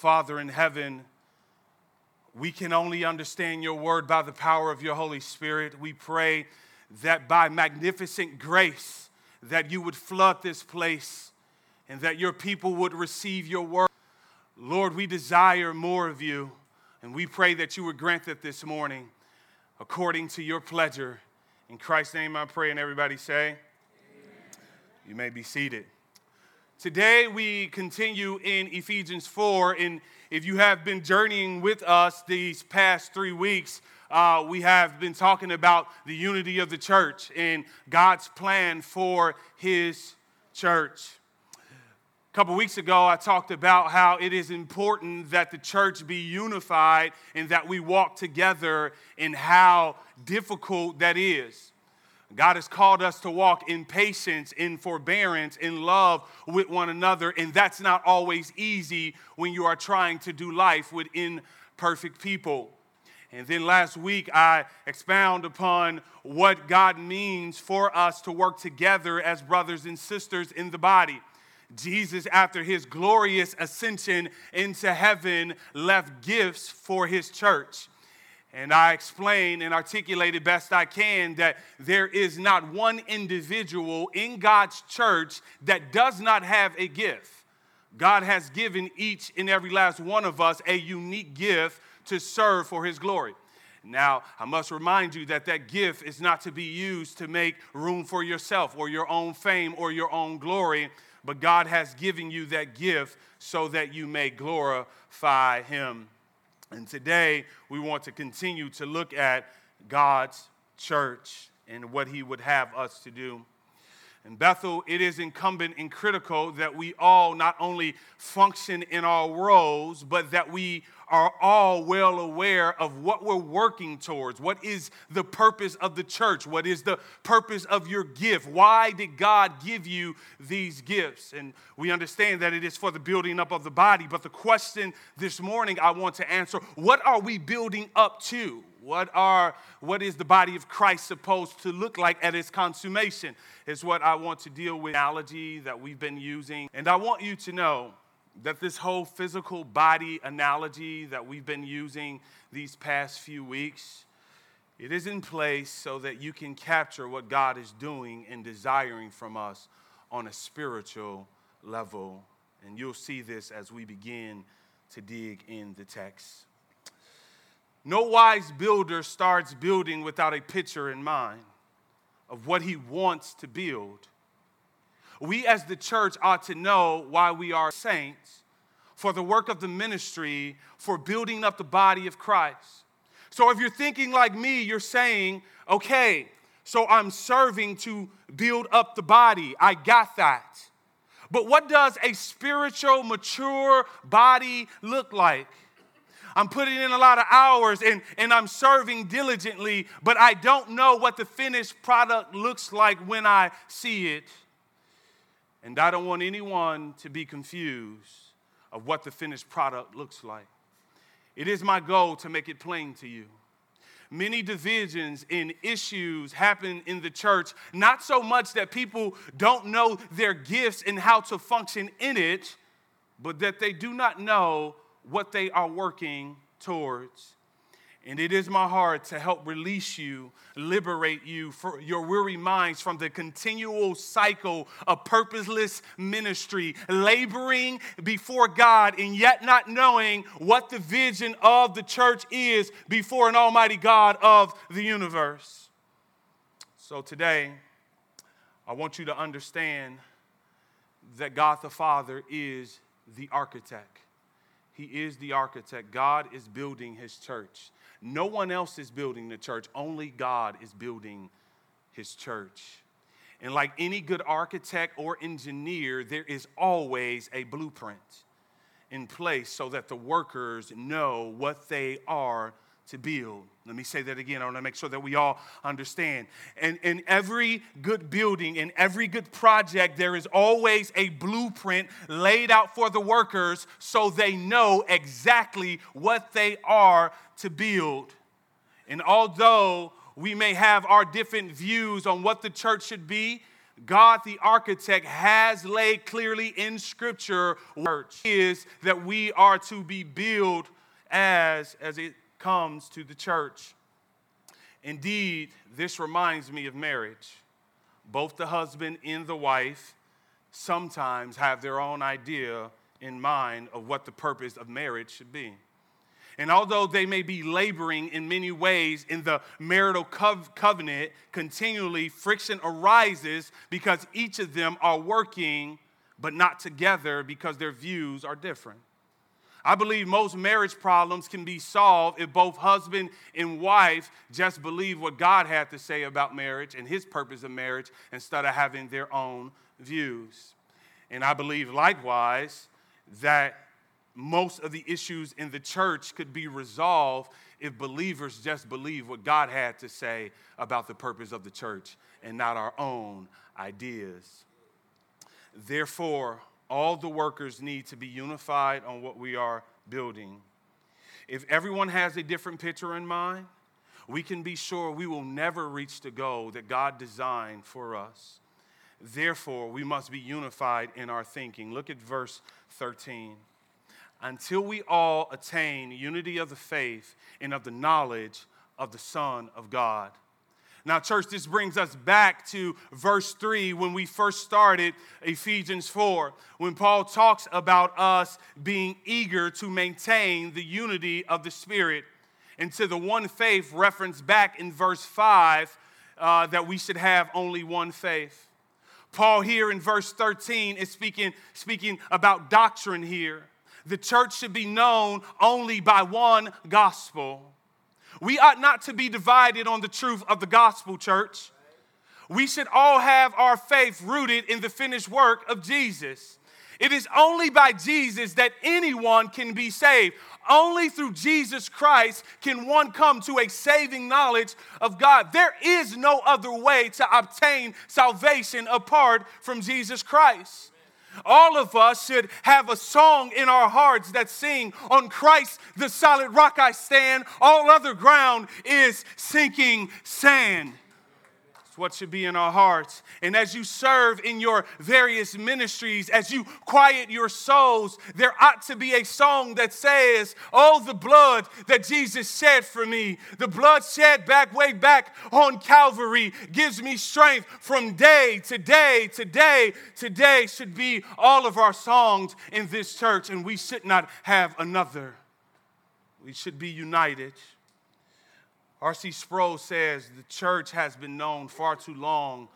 Father in heaven, we can only understand your word by the power of your Holy Spirit. We pray that by magnificent grace that you would flood this place and that your people would receive your word. Lord, we desire more of you, and we pray that you would grant it this morning according to your pleasure. In Christ's name I pray, and everybody say, Amen. You may be seated. Today we continue in Ephesians 4, and if you have been journeying with us these past three weeks, uh, we have been talking about the unity of the church and God's plan for his church. A couple weeks ago, I talked about how it is important that the church be unified and that we walk together, and how difficult that is. God has called us to walk in patience, in forbearance, in love with one another, and that's not always easy when you are trying to do life with imperfect people. And then last week, I expound upon what God means for us to work together as brothers and sisters in the body. Jesus, after his glorious ascension into heaven, left gifts for his church. And I explain and articulate articulated best I can that there is not one individual in God's church that does not have a gift. God has given each and every last one of us a unique gift to serve for his glory. Now, I must remind you that that gift is not to be used to make room for yourself or your own fame or your own glory but God has given you that gift so that you may glorify Him. And today we want to continue to look at God's church and what He would have us to do. In Bethel, it is incumbent and critical that we all not only function in our roles, but that we are all well aware of what we're working towards. What is the purpose of the church? What is the purpose of your gift? Why did God give you these gifts? And we understand that it is for the building up of the body. But the question this morning I want to answer what are we building up to? What are what is the body of Christ supposed to look like at its consummation? Is what I want to deal with analogy that we've been using. And I want you to know that this whole physical body analogy that we've been using these past few weeks it is in place so that you can capture what God is doing and desiring from us on a spiritual level. And you'll see this as we begin to dig in the text. No wise builder starts building without a picture in mind of what he wants to build we as the church ought to know why we are saints for the work of the ministry, for building up the body of Christ. So if you're thinking like me, you're saying, okay, so I'm serving to build up the body. I got that. But what does a spiritual, mature body look like? I'm putting in a lot of hours and, and I'm serving diligently, but I don't know what the finished product looks like when I see it. And I don't want anyone to be confused of what the finished product looks like. It is my goal to make it plain to you. Many divisions and issues happen in the church, not so much that people don't know their gifts and how to function in it, but that they do not know what they are working towards. And it is my heart to help release you, liberate you, for your weary minds from the continual cycle of purposeless ministry, laboring before God and yet not knowing what the vision of the church is before an almighty God of the universe. So today, I want you to understand that God the Father is the architect. He is the architect. God is building his church. No one else is building the church, only God is building his church. And like any good architect or engineer, there is always a blueprint in place so that the workers know what they are to build. Let me say that again. I want to make sure that we all understand. And in every good building, in every good project, there is always a blueprint laid out for the workers so they know exactly what they are to build. And although we may have our different views on what the church should be, God, the architect, has laid clearly in Scripture is that we are to be built as as it comes to the church. Indeed, this reminds me of marriage. Both the husband and the wife sometimes have their own idea in mind of what the purpose of marriage should be. And although they may be laboring in many ways in the marital covenant, continually friction arises because each of them are working but not together because their views are different. I believe most marriage problems can be solved if both husband and wife just believe what God had to say about marriage and his purpose of marriage instead of having their own views. And I believe likewise that most of the issues in the church could be resolved if believers just believe what God had to say about the purpose of the church and not our own ideas. Therefore, all the workers need to be unified on what we are building. If everyone has a different picture in mind, we can be sure we will never reach the goal that God designed for us. Therefore, we must be unified in our thinking. Look at verse 13 until we all attain unity of the faith and of the knowledge of the Son of God. Now, church, this brings us back to verse 3 when we first started Ephesians 4, when Paul talks about us being eager to maintain the unity of the Spirit. And to the one faith referenced back in verse 5 uh, that we should have only one faith. Paul here in verse 13 is speaking, speaking about doctrine here the church should be known only by one gospel. We ought not to be divided on the truth of the gospel, church. We should all have our faith rooted in the finished work of Jesus. It is only by Jesus that anyone can be saved. Only through Jesus Christ can one come to a saving knowledge of God. There is no other way to obtain salvation apart from Jesus Christ. All of us should have a song in our hearts that sing, On Christ the solid rock I stand, all other ground is sinking sand what should be in our hearts. And as you serve in your various ministries, as you quiet your souls, there ought to be a song that says, Oh, the blood that Jesus shed for me, the blood shed back way back on Calvary gives me strength from day to day to day to day should be all of our songs in this church, and we should not have another. We should be united. R.C. Sproul says the church has been known far too long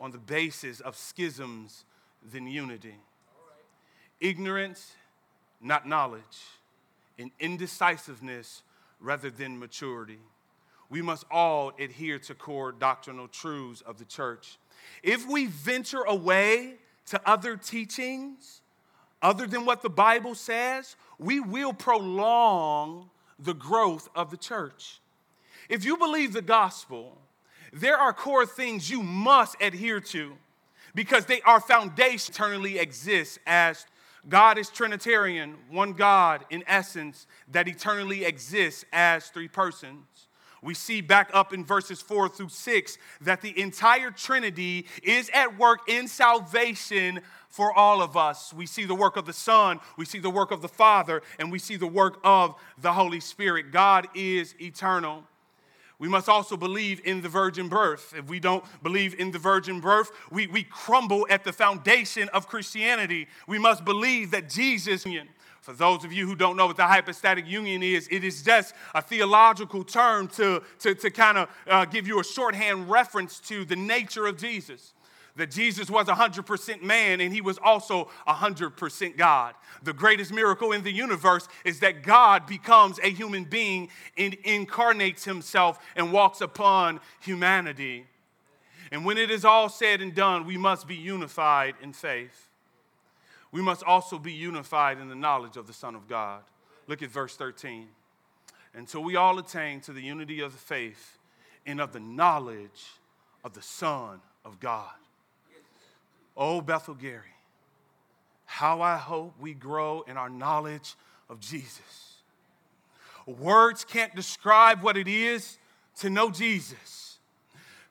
on the basis of schisms than unity. Ignorance, not knowledge, and indecisiveness rather than maturity. We must all adhere to core doctrinal truths of the church. If we venture away to other teachings other than what the Bible says, we will prolong the growth of the church. If you believe the gospel, there are core things you must adhere to because they are foundation eternally exists as God is Trinitarian, one God in essence that eternally exists as three persons. We see back up in verses four through six that the entire Trinity is at work in salvation for all of us. We see the work of the Son, we see the work of the Father, and we see the work of the Holy Spirit. God is eternal. We must also believe in the virgin birth. If we don't believe in the virgin birth, we, we crumble at the foundation of Christianity. We must believe that Jesus, for those of you who don't know what the hypostatic union is, it is just a theological term to, to, to kind of uh, give you a shorthand reference to the nature of Jesus that Jesus was 100% man and he was also 100% God. The greatest miracle in the universe is that God becomes a human being and incarnates himself and walks upon humanity. And when it is all said and done, we must be unified in faith. We must also be unified in the knowledge of the Son of God. Look at verse 13. Until we all attain to the unity of the faith and of the knowledge of the Son of God. Oh, Bethel Gary, how I hope we grow in our knowledge of Jesus. Words can't describe what it is to know Jesus.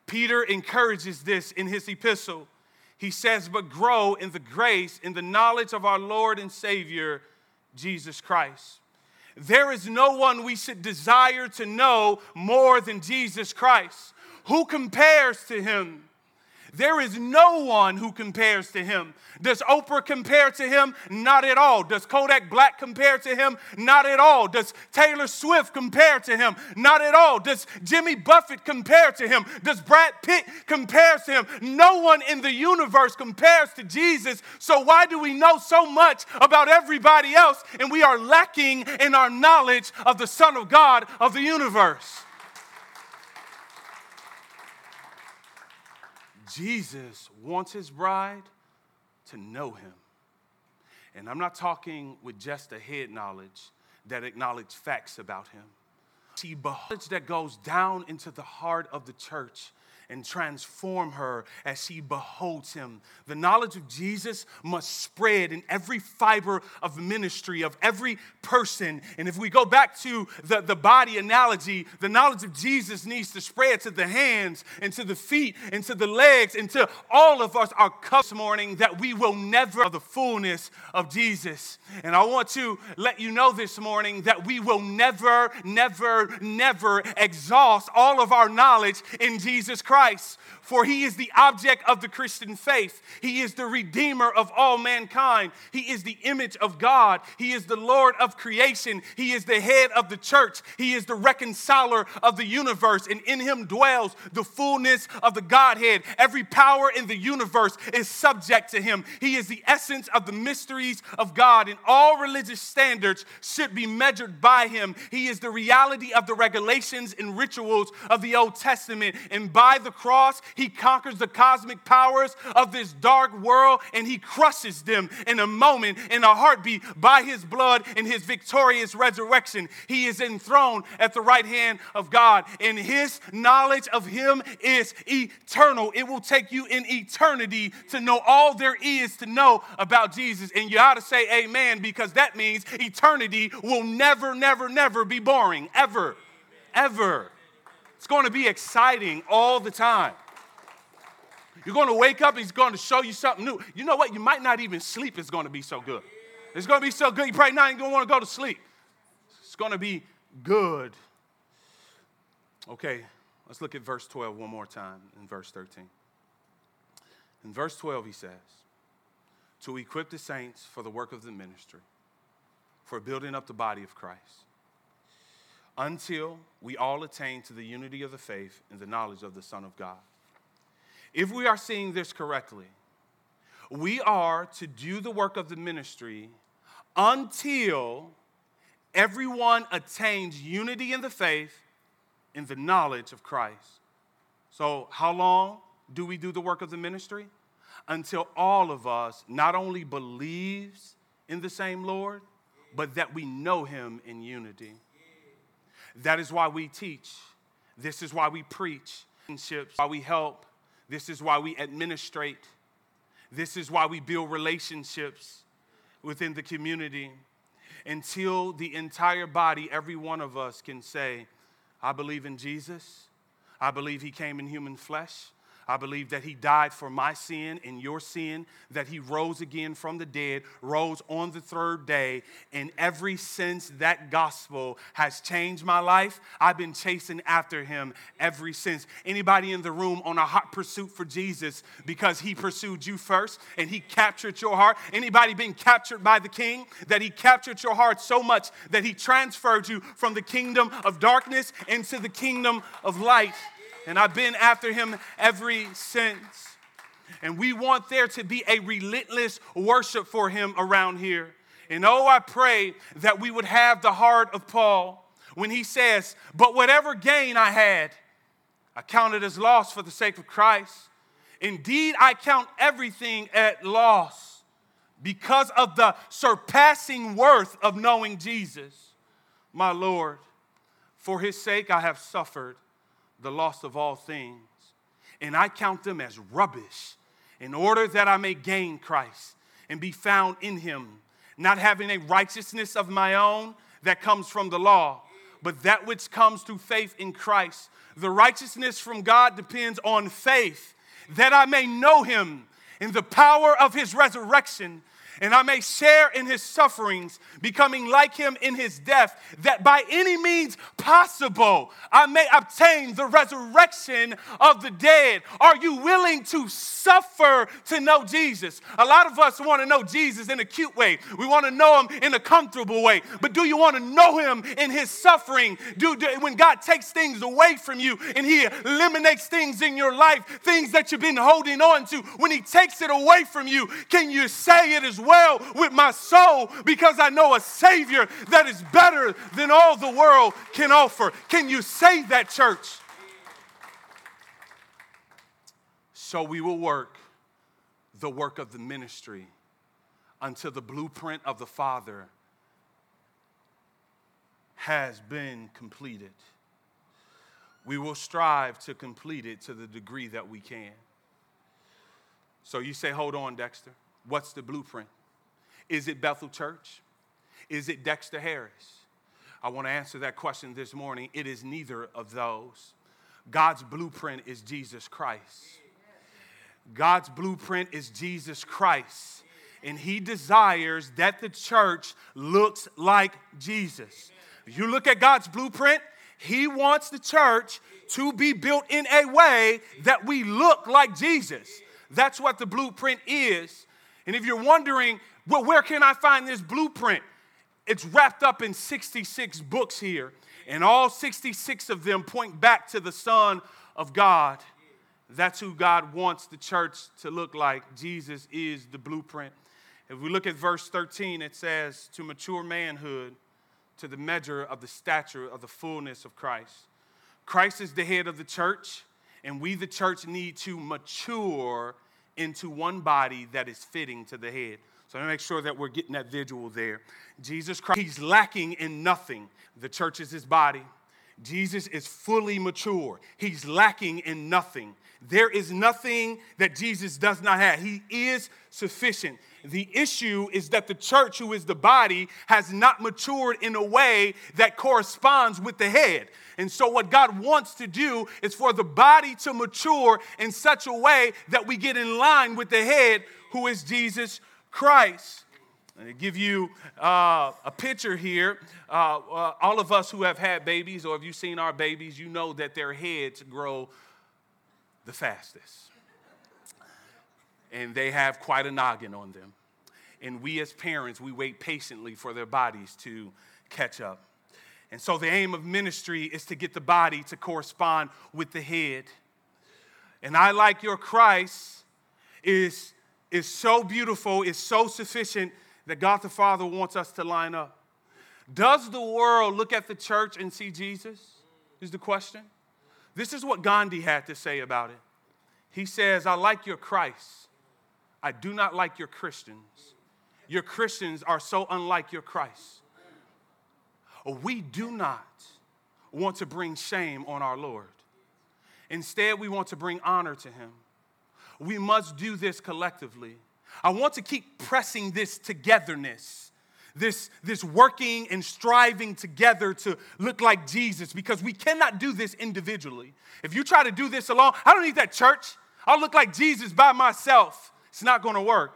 Peter encourages this in his epistle. he says, but grow in the grace, in the knowledge of our Lord and Savior, Jesus Christ. There is no one we should desire to know more than Jesus Christ. Who compares to him? There is no one who compares to him. Does Oprah compare to him? Not at all. Does Kodak Black compare to him? Not at all. Does Taylor Swift compare to him? Not at all. Does Jimmy Buffett compare to him? Does Brad Pitt compare to him? No one in the universe compares to Jesus. So why do we know so much about everybody else and we are lacking in our knowledge of the Son of God of the universe? Jesus wants his bride to know him. And I'm not talking with just a head knowledge that acknowledge facts about him. See, knowledge that goes down into the heart of the church and transform her as she beholds him. The knowledge of Jesus must spread in every fiber of ministry of every person. And if we go back to the, the body analogy, the knowledge of Jesus needs to spread to the hands and to the feet and to the legs and to all of us are this morning that we will never the fullness of Jesus. And I want to let you know this morning that we will never, never, never exhaust all of our knowledge in Jesus Christ. Christ, for he is the object of the Christian faith. He is the redeemer of all mankind. He is the image of God. He is the Lord of creation. He is the head of the church. He is the reconciler of the universe, and in him dwells the fullness of the Godhead. Every power in the universe is subject to him. He is the essence of the mysteries of God, and all religious standards should be measured by him. He is the reality of the regulations and rituals of the Old Testament, and by the the cross, he conquers the cosmic powers of this dark world and he crushes them in a moment, in a heartbeat, by his blood and his victorious resurrection. He is enthroned at the right hand of God, and his knowledge of him is eternal. It will take you in eternity to know all there is to know about Jesus. And you ought to say amen because that means eternity will never, never, never be boring, ever, ever. It's going to be exciting all the time. You're going to wake up, he's going to show you something new. You know what? You might not even sleep, it's going to be so good. It's going to be so good, you probably not even going to want to go to sleep. It's going to be good. Okay, let's look at verse 12 one more time in verse 13. In verse 12, he says, To equip the saints for the work of the ministry, for building up the body of Christ until we all attain to the unity of the faith and the knowledge of the Son of God. If we are seeing this correctly, we are to do the work of the ministry until everyone attains unity in the faith and the knowledge of Christ. So, how long do we do the work of the ministry? Until all of us not only believes in the same Lord, but that we know him in unity. That is why we teach. This is why we preach. Why we help. This is why we administrate. This is why we build relationships within the community until the entire body, every one of us, can say, I believe in Jesus. I believe he came in human flesh. I believe that he died for my sin and your sin, that he rose again from the dead, rose on the third day. And ever since that gospel has changed my life, I've been chasing after him ever since. Anybody in the room on a hot pursuit for Jesus because he pursued you first and he captured your heart? Anybody been captured by the king? That he captured your heart so much that he transferred you from the kingdom of darkness into the kingdom of light and I've been after him ever since. And we want there to be a relentless worship for him around here. And oh, I pray that we would have the heart of Paul when he says, But whatever gain I had, I counted as loss for the sake of Christ. Indeed, I count everything at loss because of the surpassing worth of knowing Jesus, my Lord. For his sake, I have suffered the loss of all things, and I count them as rubbish in order that I may gain Christ and be found in him, not having a righteousness of my own that comes from the law, but that which comes through faith in Christ. The righteousness from God depends on faith, that I may know him in the power of his resurrection and I may share in his sufferings, becoming like him in his death, that by any means possible I may obtain the resurrection of the dead. Are you willing to suffer to know Jesus? A lot of us want to know Jesus in a cute way, we want to know him in a comfortable way, but do you want to know him in his suffering? Do, do when God takes things away from you and he eliminates things in your life, things that you've been holding on to, when he takes it away from you, can you say it is well with my soul because I know a Savior that is better than all the world can offer. Can you say that, church? So we will work the work of the ministry until the blueprint of the Father has been completed. We will strive to complete it to the degree that we can. So you say, hold on, Dexter. What's the blueprint? Is it Bethel Church? Is it Dexter Harris? I want to answer that question this morning. It is neither of those. God's blueprint is Jesus Christ. God's blueprint is Jesus Christ. And He desires that the church looks like Jesus. You look at God's blueprint, He wants the church to be built in a way that we look like Jesus. That's what the blueprint is. And if you're wondering, well, where can I find this blueprint? It's wrapped up in 66 books here, and all 66 of them point back to the Son of God. That's who God wants the church to look like. Jesus is the blueprint. If we look at verse 13, it says, To mature manhood, to the measure of the stature of the fullness of Christ. Christ is the head of the church, and we, the church, need to mature into one body that is fitting to the head. So I make sure that we're getting that visual there. Jesus Christ, he's lacking in nothing. The church is his body. Jesus is fully mature. He's lacking in nothing. There is nothing that Jesus does not have. He is sufficient. The issue is that the church, who is the body, has not matured in a way that corresponds with the head. And so, what God wants to do is for the body to mature in such a way that we get in line with the head, who is Jesus Christ. I give you uh, a picture here. Uh, uh, all of us who have had babies, or if you've seen our babies, you know that their heads grow the fastest. And they have quite a noggin on them. And we as parents, we wait patiently for their bodies to catch up. And so the aim of ministry is to get the body to correspond with the head. And I, like your Christ, is is so beautiful, is so sufficient that God the Father wants us to line up. Does the world look at the church and see Jesus? Is the question. This is what Gandhi had to say about it. He says, I like your Christ. I do not like your Christians. Your Christians are so unlike your Christ. We do not want to bring shame on our Lord. Instead, we want to bring honor to him. We must do this collectively. I want to keep pressing this togetherness, this, this working and striving together to look like Jesus, because we cannot do this individually. If you try to do this alone, I don't need that church. I'll look like Jesus by myself. It's not going to work.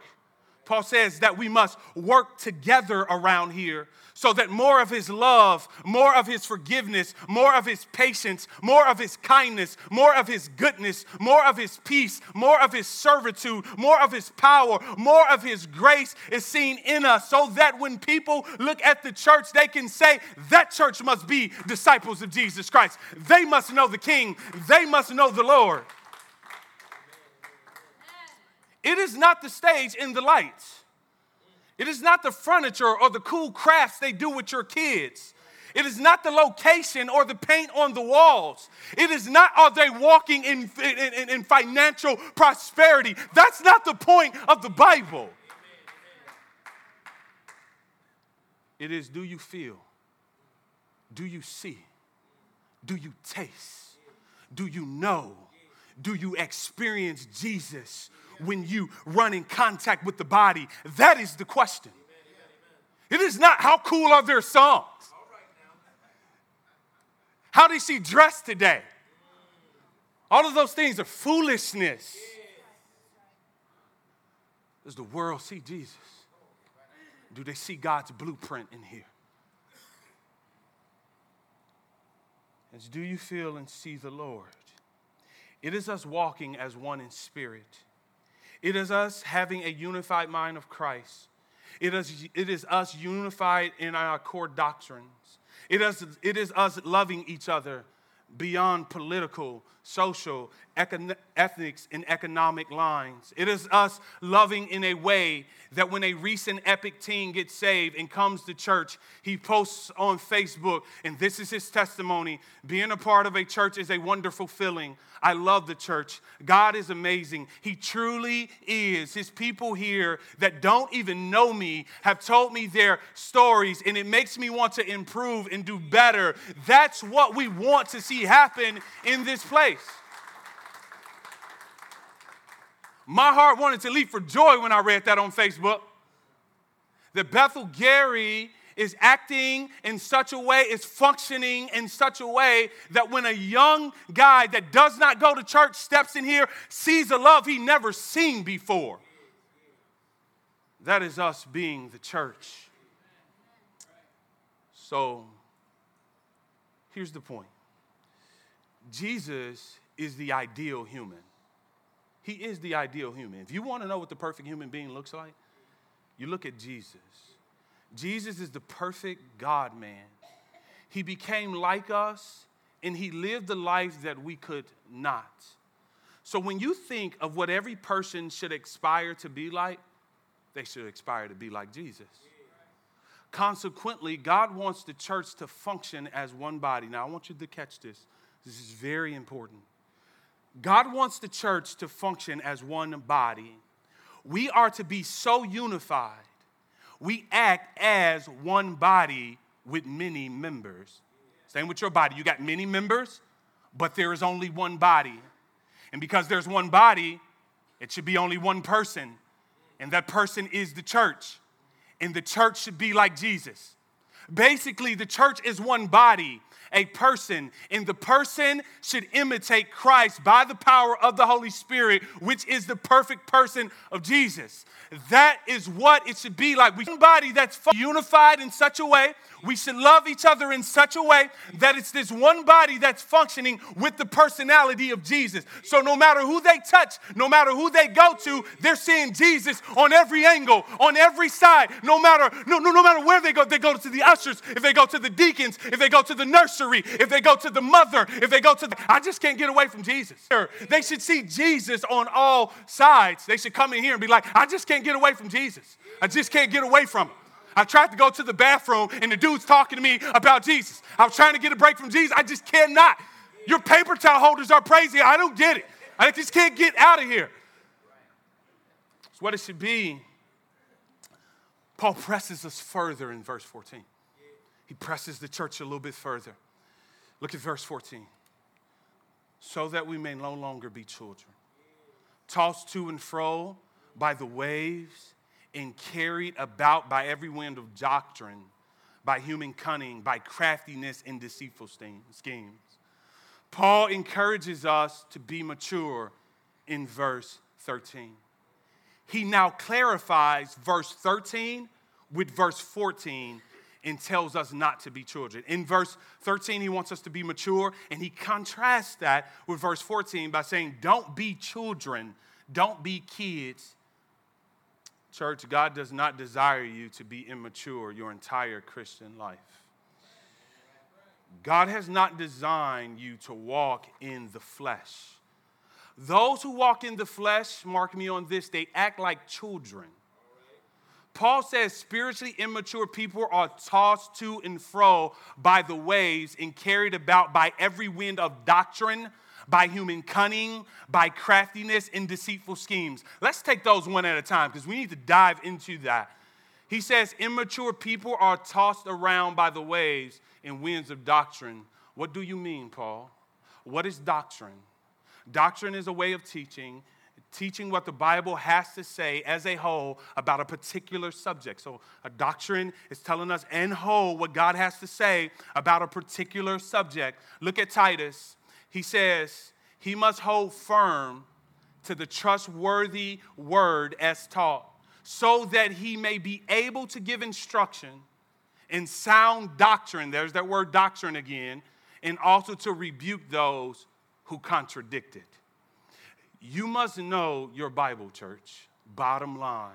Paul says that we must work together around here so that more of his love, more of his forgiveness, more of his patience, more of his kindness, more of his goodness, more of his peace, more of his servitude, more of his power, more of his grace is seen in us so that when people look at the church, they can say, that church must be disciples of Jesus Christ. They must know the King, they must know the Lord. It is not the stage in the lights. It is not the furniture or the cool crafts they do with your kids. It is not the location or the paint on the walls. It is not are they walking in, in, in, financial prosperity. That's not the point of the Bible. It is do you feel? Do you see? Do you taste? Do you know? Do you experience Jesus when you run in contact with the body? That is the question. It is not how cool are their songs. How does she dress today? All of those things are foolishness. Does the world see Jesus? Do they see God's blueprint in here? As do you feel and see the Lord? It is us walking as one in spirit. It is us having a unified mind of Christ. It is, it is us unified in our core doctrines. It is, it is us loving each other beyond political, social, econ- and economic lines. It is us loving in a way that when a recent epic teen gets saved and comes to church, he posts on Facebook, and this is his testimony. Being a part of a church is a wonderful feeling. I love the church. God is amazing. He truly is. His people here that don't even know me have told me their stories, and it makes me want to improve and do better. That's what we want to see happen in this place. My heart wanted to leap for joy when I read that on Facebook. That Bethel Gary is acting in such a way, is functioning in such a way that when a young guy that does not go to church steps in here, sees a love he never seen before. That is us being the church. So here's the point Jesus is the ideal human. He is the ideal human. If you want to know what the perfect human being looks like, you look at Jesus. Jesus is the perfect God man. He became like us and he lived the life that we could not. So when you think of what every person should aspire to be like, they should aspire to be like Jesus. Consequently, God wants the church to function as one body. Now, I want you to catch this. This is very important. God wants the church to function as one body. We are to be so unified we act as one body with many members. Same with your body. You got many members, but there is only one body. And because there's one body, it should be only one person. And that person is the church. And the church should be like Jesus. Basically, the church is one body, a person, and the person should imitate Christ by the power of the Holy Spirit, which is the perfect person of Jesus. That is what it should be like. We body that's unified in such a way. We should love each other in such a way that it's this one body that's functioning with the personality of Jesus. So no matter who they touch, no matter who they go to, they're seeing Jesus on every angle, on every side. No matter no, no, no matter where they go, they go to the ushers, if they go to the deacons, if they go to the nursery, if they go to the mother, if they go to the I just can't get away from Jesus. They should see Jesus on all sides. They should come in here and be like, I just can't get away from Jesus. I just can't get away from him. I tried to go to the bathroom and the dude's talking to me about Jesus. I was trying to get a break from Jesus. I just cannot. Your paper towel holders are crazy. I don't get it. I just can't get out of here. It's what it should be. Paul presses us further in verse 14. He presses the church a little bit further. Look at verse 14. So that we may no longer be children, tossed to and fro by the waves and carried about by every wind of doctrine, by human cunning, by craftiness and deceitful schemes. Paul encourages us to be mature in verse 13. He now clarifies verse 13 with verse 14 and tells us not to be children. In verse 13, he wants us to be mature, and he contrasts that with verse 14 by saying, Don't be children, don't be kids, Church, God does not desire you to be immature your entire Christian life. God has not designed you to walk in the flesh. Those who walk in the flesh, mark me on this, they act like children. Paul says spiritually immature people are tossed to and fro by the waves and carried about by every wind of doctrine by human cunning, by craftiness, and deceitful schemes. Let's take those one at a time because we need to dive into that. He says, Immature people are tossed around by the waves and winds of doctrine. What do you mean, Paul? What is doctrine? Doctrine is a way of teaching, teaching what the Bible has to say as a whole about a particular subject. So, a doctrine is telling us in whole what God has to say about a particular subject. Look at Titus he says he must hold firm to the trustworthy word as taught. so that he may be able to give instruction in sound doctrine. There's that word doctrine again, and also to rebuke those who contradict it. You must know your Bible, church. Bottom line.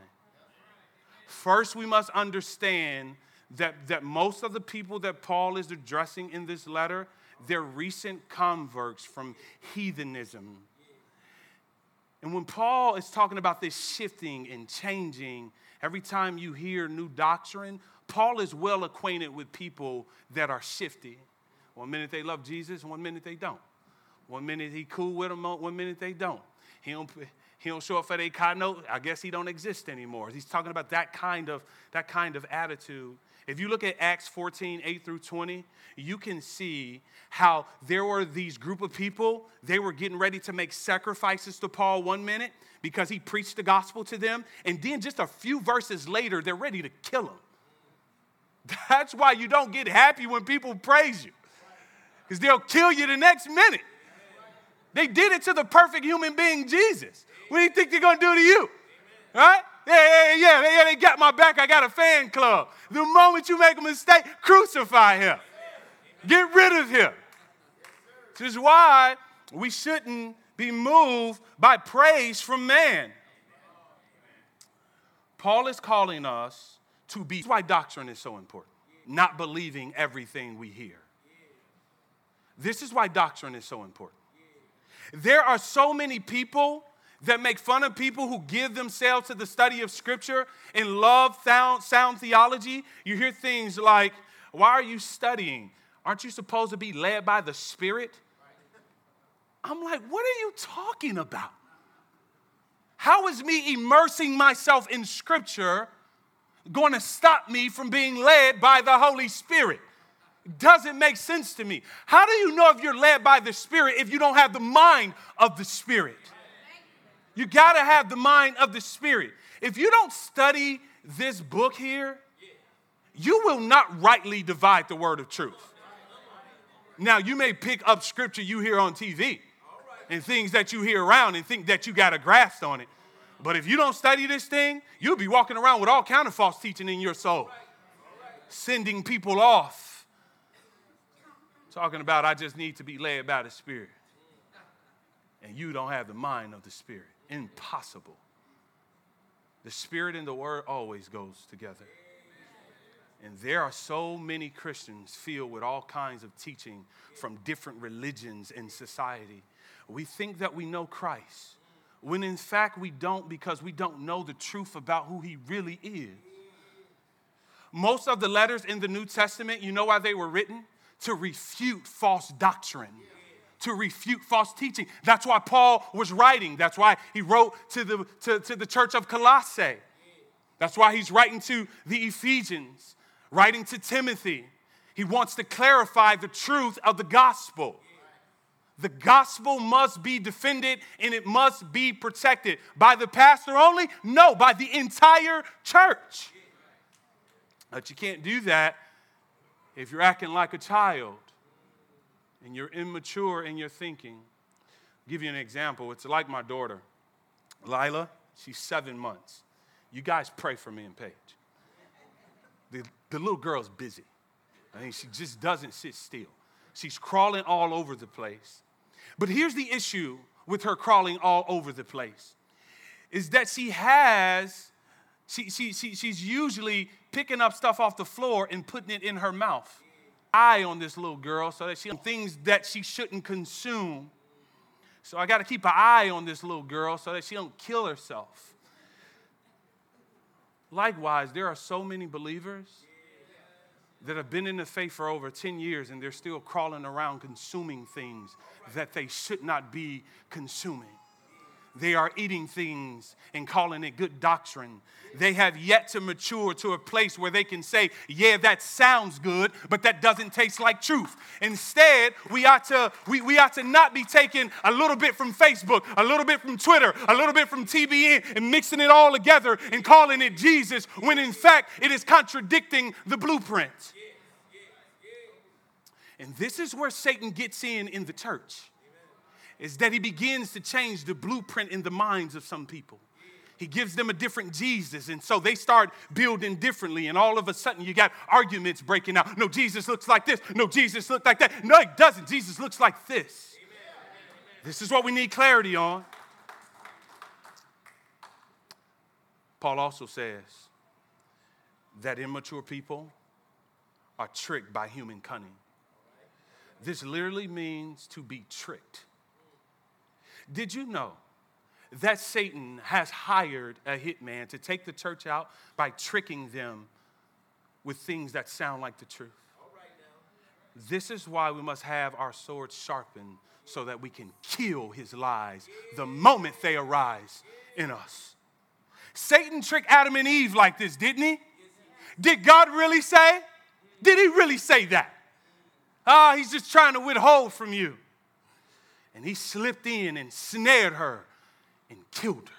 First, we must understand that, that most of the people that Paul is addressing in this letter, they're recent converts from heathenism. And when Paul is talking about this shifting and changing, every time you hear new doctrine, Paul is well acquainted with people that are shifty. One minute they love Jesus, one minute they don't. One minute he cool with them, one minute they don't. He don't, he don't show up for their note. I guess he don't exist anymore. He's talking about that kind of that kind of attitude. If you look at Acts 14, 8 through 20, you can see how there were these group of people, they were getting ready to make sacrifices to Paul one minute because he preached the gospel to them. And then just a few verses later, they're ready to kill him. That's why you don't get happy when people praise you, because they'll kill you the next minute. They did it to the perfect human being, Jesus. What do you think they're going to do to you? Right? Yeah, yeah, yeah, yeah, they got my back. I got a fan club. The moment you make a mistake, crucify him. Get rid of him. This is why we shouldn't be moved by praise from man. Paul is calling us to be. That's why doctrine is so important. Not believing everything we hear. This is why doctrine is so important. There are so many people that make fun of people who give themselves to the study of Scripture and love sound, sound theology. You hear things like, Why are you studying? Aren't you supposed to be led by the Spirit? I'm like, What are you talking about? How is me immersing myself in Scripture going to stop me from being led by the Holy Spirit? Doesn't make sense to me. How do you know if you're led by the Spirit if you don't have the mind of the Spirit? You got to have the mind of the Spirit. If you don't study this book here, you will not rightly divide the word of truth. Now, you may pick up scripture you hear on TV and things that you hear around and think that you got a grasp on it. But if you don't study this thing, you'll be walking around with all kind of false teaching in your soul, sending people off. Talking about, I just need to be led by the Spirit. And you don't have the mind of the Spirit impossible. The Spirit and the Word always goes together. And there are so many Christians filled with all kinds of teaching from different religions in society. We think that we know Christ, when in fact we don't because we don't know the truth about who He really is. Most of the letters in the New Testament, you know why they were written? To refute false doctrine to refute false teaching. That's why Paul was writing. That's why he wrote to the, to, to the church of Colossae. That's why he's writing to the Ephesians, writing to Timothy. He wants to clarify the truth of the gospel. The gospel must be defended and it must be protected. By the pastor only? No, by the entire church. But you can't do that if you're acting like a child and you're immature in your thinking. I'll give you an example. It's like my daughter, Lila. She's seven months. You guys pray for me and Paige. The, the little girl's busy. I mean, she just doesn't sit still. She's crawling all over the place. But here's the issue with her crawling all over the place is that she has, she, she, she, she's usually picking up stuff off the floor and putting it in her mouth eye on this little girl so that she things that she shouldn't consume. So I got to keep an eye on this little girl so that she don't kill herself. Likewise, there are so many believers that have been in the faith for over 10 years and they're still crawling around consuming things that they should not be consuming. They are eating things and calling it good doctrine. They have yet to mature to a place where they can say, Yeah, that sounds good, but that doesn't taste like truth. Instead, we ought to, we, we ought to not be taking a little bit from Facebook, a little bit from Twitter, a little bit from TBN, and mixing it all together and calling it Jesus, when in fact it is contradicting the blueprint. And this is where Satan gets in in the church is that he begins to change the blueprint in the minds of some people. He gives them a different Jesus. And so they start building differently. And all of a sudden, you got arguments breaking out. No, Jesus looks like this. No, Jesus looks like that. No, it doesn't. Jesus looks like this. This is what we need clarity on. Paul also says that immature people are tricked by human cunning. This literally means to be tricked. Did you know that Satan has hired a hitman to take the church out by tricking them with things that sound like the truth? This is why we must have our swords sharpened so that we can kill his lies the moment they arise in us. Satan tricked Adam and Eve like this, didn't he? Did God really say? Did he really say that? Ah, he's just trying to withhold from you. And he slipped in and snared her and killed her.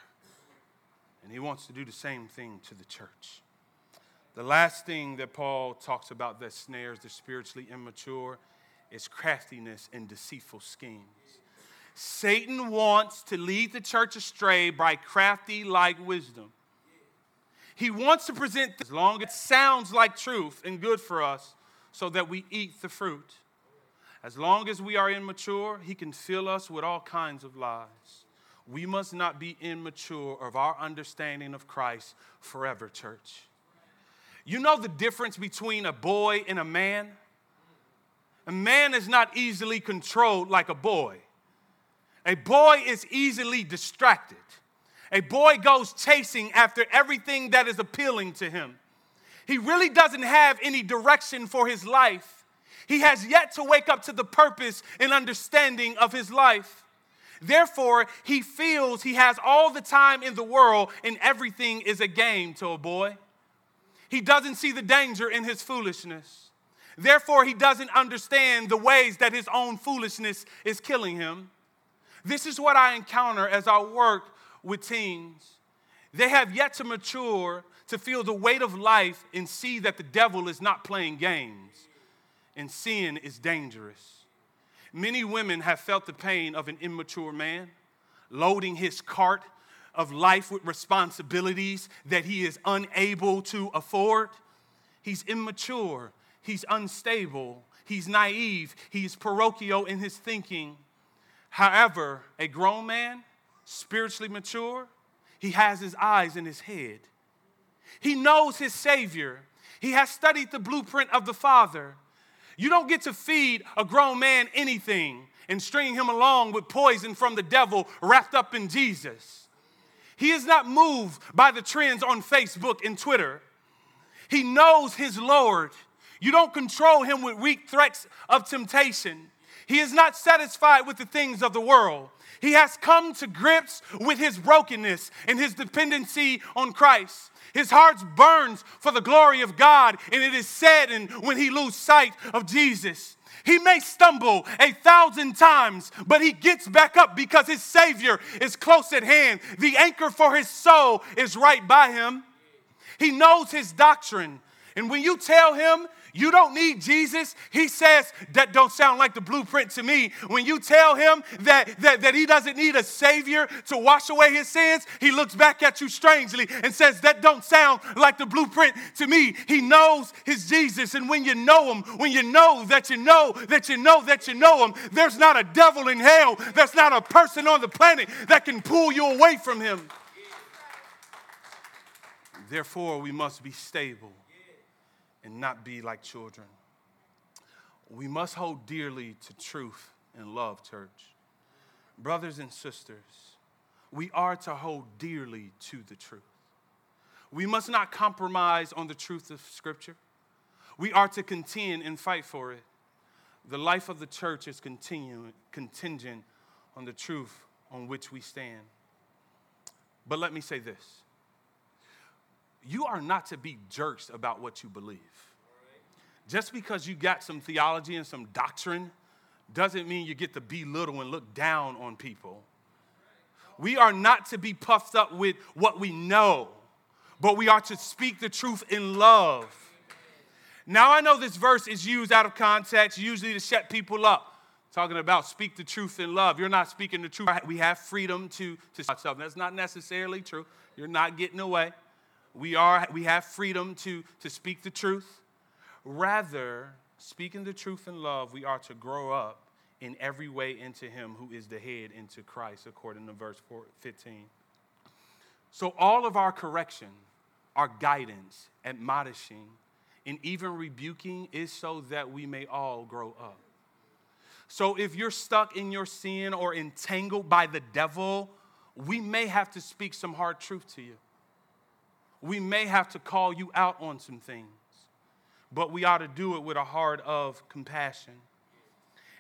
And he wants to do the same thing to the church. The last thing that Paul talks about that snares the spiritually immature is craftiness and deceitful schemes. Satan wants to lead the church astray by crafty like wisdom. He wants to present as long as it sounds like truth and good for us so that we eat the fruit. As long as we are immature, he can fill us with all kinds of lies. We must not be immature of our understanding of Christ forever, church. You know the difference between a boy and a man? A man is not easily controlled like a boy. A boy is easily distracted. A boy goes chasing after everything that is appealing to him. He really doesn't have any direction for his life. He has yet to wake up to the purpose and understanding of his life. Therefore, he feels he has all the time in the world and everything is a game to a boy. He doesn't see the danger in his foolishness. Therefore, he doesn't understand the ways that his own foolishness is killing him. This is what I encounter as I work with teens. They have yet to mature to feel the weight of life and see that the devil is not playing games and sin is dangerous. Many women have felt the pain of an immature man loading his cart of life with responsibilities that he is unable to afford. He's immature, he's unstable, he's naive, he's parochial in his thinking. However, a grown man, spiritually mature, he has his eyes in his head. He knows his Savior. He has studied the blueprint of the Father. You don't get to feed a grown man anything and string him along with poison from the devil wrapped up in Jesus. He is not moved by the trends on Facebook and Twitter. He knows his Lord. You don't control him with weak threats of temptation. He is not satisfied with the things of the world. He has come to grips with his brokenness and his dependency on Christ. His heart burns for the glory of God, and it is saddened when he loses sight of Jesus. He may stumble a thousand times, but he gets back up because his Savior is close at hand. The anchor for his soul is right by him. He knows his doctrine. And when you tell him you don't need Jesus. He says, that don't sound like the blueprint to me. When you tell him that, that, that he doesn't need a savior to wash away his sins, he looks back at you strangely and says, that don't sound like the blueprint to me. He knows his Jesus. And when you know him, when you know that you know that you know that you know him, there's not a devil in hell, there's not a person on the planet that can pull you away from him. Therefore, we must be stable and not be like children. We must hold dearly to truth and love, church. Brothers and sisters, we are to hold dearly to the truth. We must not compromise on the truth of Scripture. We are to contend and fight for it. The life of the church is contingent on the truth on which we stand. But let me say this you are not to be jerks about what you believe. Just because you got some theology and some doctrine doesn't mean you get to belittle and look down on people. We are not to be puffed up with what we know, but we are to speak the truth in love. Now, I know this verse is used out of context, usually to shut people up. Talking about speak the truth in love. You're not speaking the truth. We have freedom to, to ourselves. That's not necessarily true. You're not getting away. We, are, we have freedom to, to speak the truth. Rather, speaking the truth in love, we are to grow up in every way into Him who is the head, into Christ, according to verse 15. So, all of our correction, our guidance, admonishing, and even rebuking is so that we may all grow up. So if you're stuck in your sin or entangled by the devil, we may have to speak some hard truth to you. We may have to call you out on some things, but we ought to do it with a heart of compassion.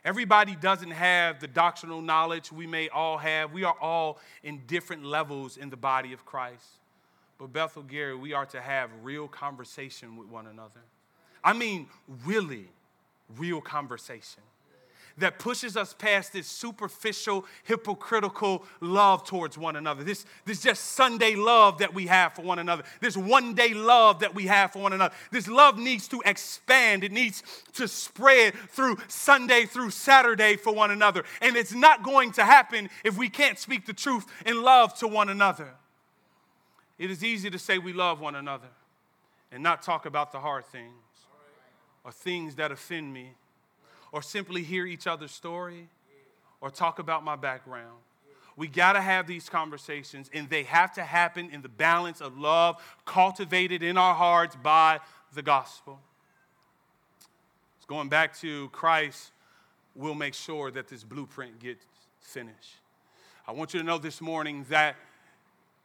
Everybody doesn't have the doctrinal knowledge we may all have. We are all in different levels in the body of Christ. But Bethel Gary, we are to have real conversation with one another. I mean, really real conversation that pushes us past this superficial, hypocritical love towards one another. This, this just Sunday love that we have for one another. This one day love that we have for one another. This love needs to expand, it needs to spread through Sunday through Saturday for one another. And it's not going to happen if we can't speak the truth in love to one another. It is easy to say we love one another and not talk about the hard things or things that offend me or simply hear each other's story or talk about my background. We got to have these conversations, and they have to happen in the balance of love cultivated in our hearts by the gospel. It's going back to Christ we'll make sure that this blueprint gets finished. I want you to know this morning that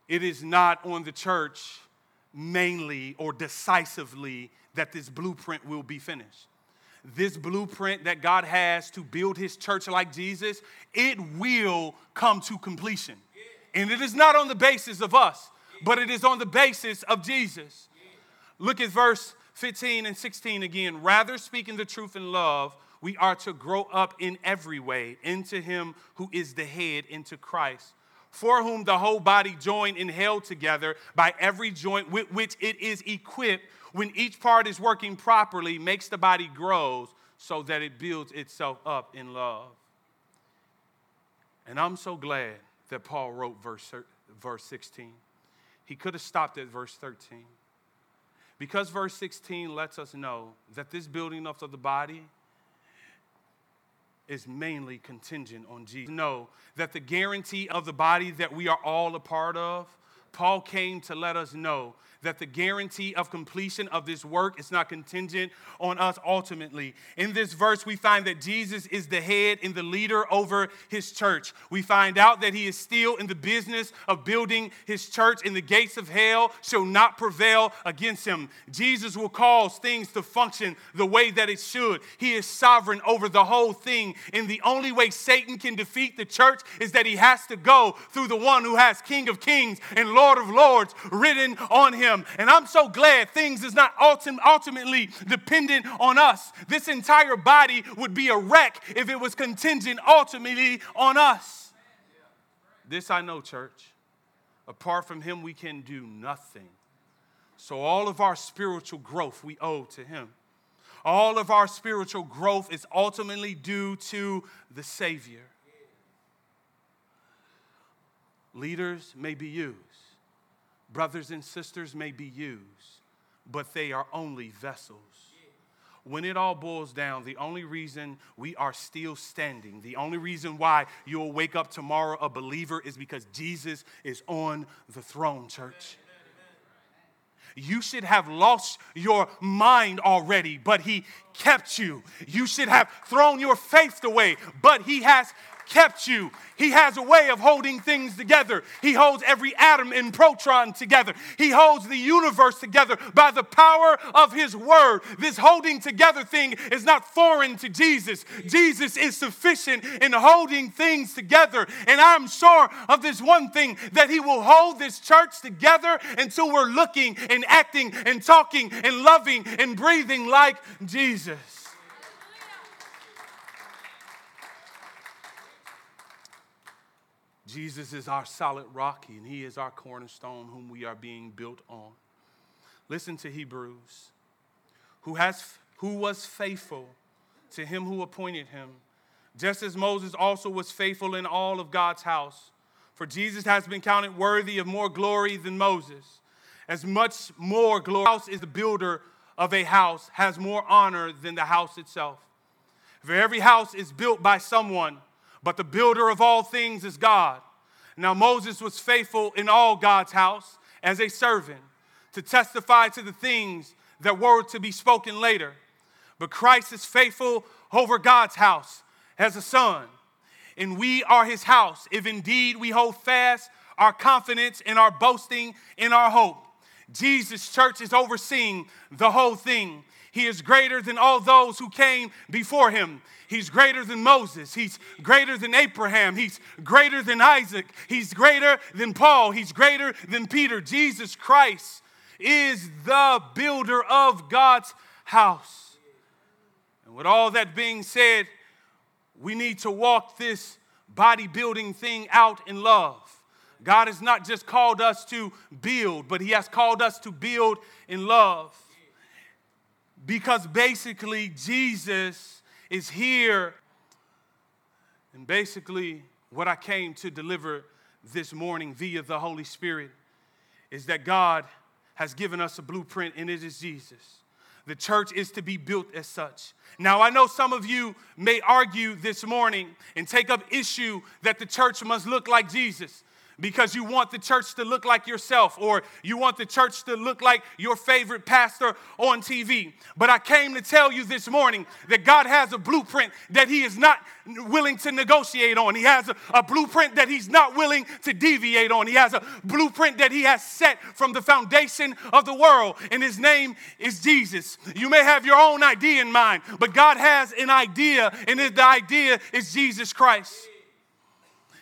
it is not on the church mainly or decisively that this blueprint will be finished this blueprint that God has to build his church like Jesus, it will come to completion. And it is not on the basis of us, but it is on the basis of Jesus. Look at verse 15 and 16 again. Rather, speaking the truth in love, we are to grow up in every way into him who is the head, into Christ, for whom the whole body joined and held together by every joint with which it is equipped when each part is working properly, makes the body grow so that it builds itself up in love. And I'm so glad that Paul wrote verse, verse 16. He could have stopped at verse 13. Because verse 16 lets us know that this building up of the body is mainly contingent on Jesus. Know that the guarantee of the body that we are all a part of, Paul came to let us know that the guarantee of completion of this work is not contingent on us ultimately. In this verse, we find that Jesus is the head and the leader over his church. We find out that he is still in the business of building his church, and the gates of hell shall not prevail against him. Jesus will cause things to function the way that it should. He is sovereign over the whole thing, and the only way Satan can defeat the church is that he has to go through the one who has King of Kings and Lord of Lords written on him him. And I'm so glad things is not ultimately dependent on us. This entire body would be a wreck if it was contingent ultimately on us. This I know, church. Apart from him, we can do nothing. So, all of our spiritual growth we owe to him. All of our spiritual growth is ultimately due to the Savior. Leaders may be used brothers and sisters may be used, but they are only vessels. When it all boils down, the only reason we are still standing, the only reason why you'll wake up tomorrow a believer is because Jesus is on the throne, church. You should have lost your mind already, but He kept you. You should have thrown your faith away, but He has kept you. He has a way of holding things together. He holds every atom and proton together. He holds the universe together by the power of His Word. This holding together thing is not foreign to Jesus. Jesus is sufficient in holding things together. And I'm sure of this one thing that He will hold this church together until we're looking and acting and talking and loving and breathing like Jesus. Jesus is our solid rock, and He is our cornerstone, whom we are being built on. Listen to Hebrews, who, has, who was faithful to Him who appointed Him, just as Moses also was faithful in all of God's house. For Jesus has been counted worthy of more glory than Moses. As much more glory house is the builder of a house, has more honor than the house itself. For every house is built by someone, but the builder of all things is God. Now Moses was faithful in all God's house as a servant to testify to the things that were to be spoken later. But Christ is faithful over God's house as a son, and we are his house, if indeed we hold fast our confidence and our boasting in our hope. Jesus' church is overseeing the whole thing. He is greater than all those who came before him. He's greater than Moses. He's greater than Abraham. He's greater than Isaac. He's greater than Paul. He's greater than Peter. Jesus Christ is the builder of God's house. And with all that being said, we need to walk this bodybuilding thing out in love. God has not just called us to build, but He has called us to build in love. Because basically, Jesus is here. And basically, what I came to deliver this morning via the Holy Spirit is that God has given us a blueprint, and it is Jesus. The church is to be built as such. Now, I know some of you may argue this morning and take up issue that the church must look like Jesus because you want the church to look like yourself or you want the church to look like your favorite pastor on TV. But I came to tell you this morning that God has a blueprint that He is not willing to negotiate on. He has a, a, blueprint that He's not willing to deviate on. He has a blueprint that He has set from the foundation of the world, and His name is Jesus. You may have your own idea in mind, but God has an idea, and the idea is Jesus Christ.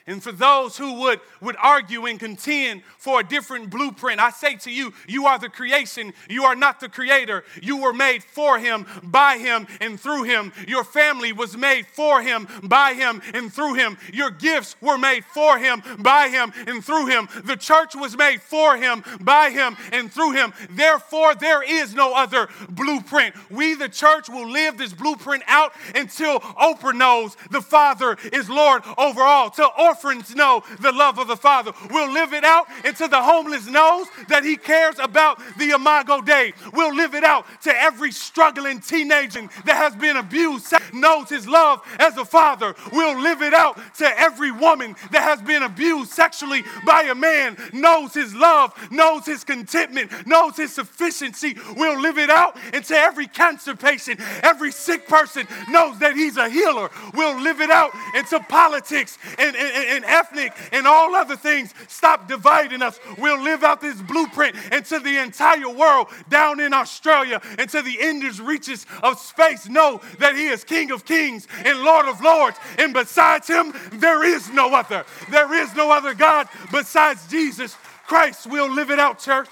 And for those who would, would argue and contend for a different blueprint, I say to you, you are the creation. You are not the creator. You were made for him, by him, and through him. Your family was made for him, by him, and through him. Your gifts were made for him, by him, and through him. The church was made for him, by him, and through him. Therefore, there is no other blueprint. We, the church, will live this blueprint out until Oprah knows the Father is Lord over all. Till orphans know the love of the Father. We'll live it out until the homeless knows that He cares about the Imago Dei. We'll live it out to every struggling teenager that has been abused knows His love as a father. We'll live it out to every woman that has been abused sexually by a man knows His love, knows His contentment, knows His sufficiency. We'll live it out until every cancer patient, every sick person knows that He's a healer. We'll live it out into politics and, and, and ethnic and all other things stop dividing us. We'll live out this blueprint into the entire world, down in Australia, into the endless reaches of space. Know that He is King of kings and Lord of lords. And besides Him, there is no other. There is no other God besides Jesus Christ. We'll live it out, church.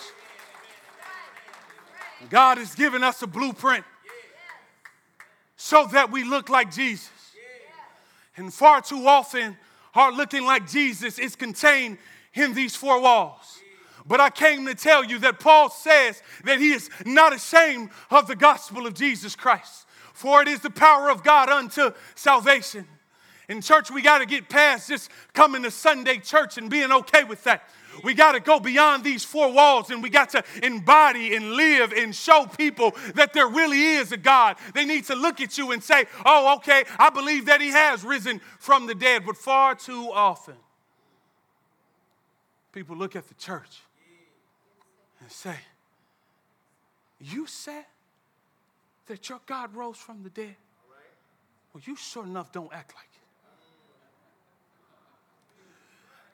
God has given us a blueprint so that we look like Jesus. And far too often, are looking like Jesus is contained in these four walls. But I came to tell you that Paul says that he is not ashamed of the gospel of Jesus Christ, for it is the power of God unto salvation. In church, we got to get past just coming to Sunday church and being okay with that. We got to go beyond these four walls and we got to embody and live and show people that there really is a God. They need to look at you and say, oh, okay, I believe that He has risen from the dead. But far too often, people look at the church and say, You said that your God rose from the dead? Well, you sure enough don't act like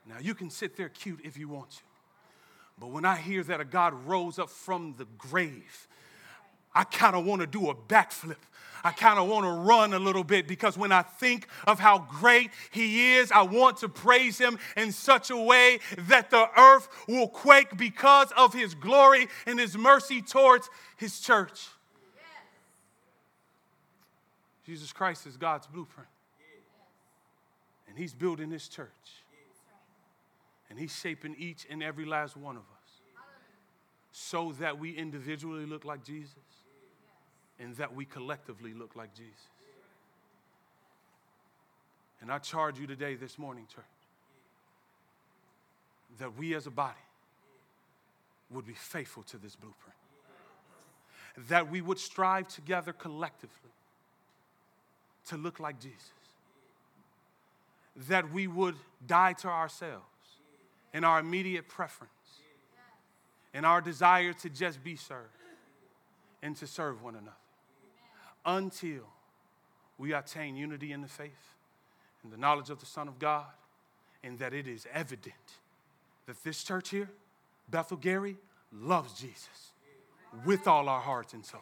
Now, you can sit there cute if you want to. But when I hear that a God rose up from the grave, I kind of want to do a backflip. I kind of want to run a little bit because when I think of how great He is, I want to praise Him in such a way that the earth will quake because of His glory and His mercy towards His church. Jesus Christ is God's blueprint, and He's building His church. And He's shaping each and every last one of us so that we individually look like Jesus and that we collectively look like Jesus. And I charge you today, this morning, church, that we as a body would be faithful to this blueprint. That we would strive together collectively to look like Jesus. That we would die to ourselves and our immediate preference and our desire to just be served and to serve one another until we attain unity in the faith and the knowledge of the Son of God, and that it is evident that this church here, Bethel Gary, loves Jesus with all our hearts and souls.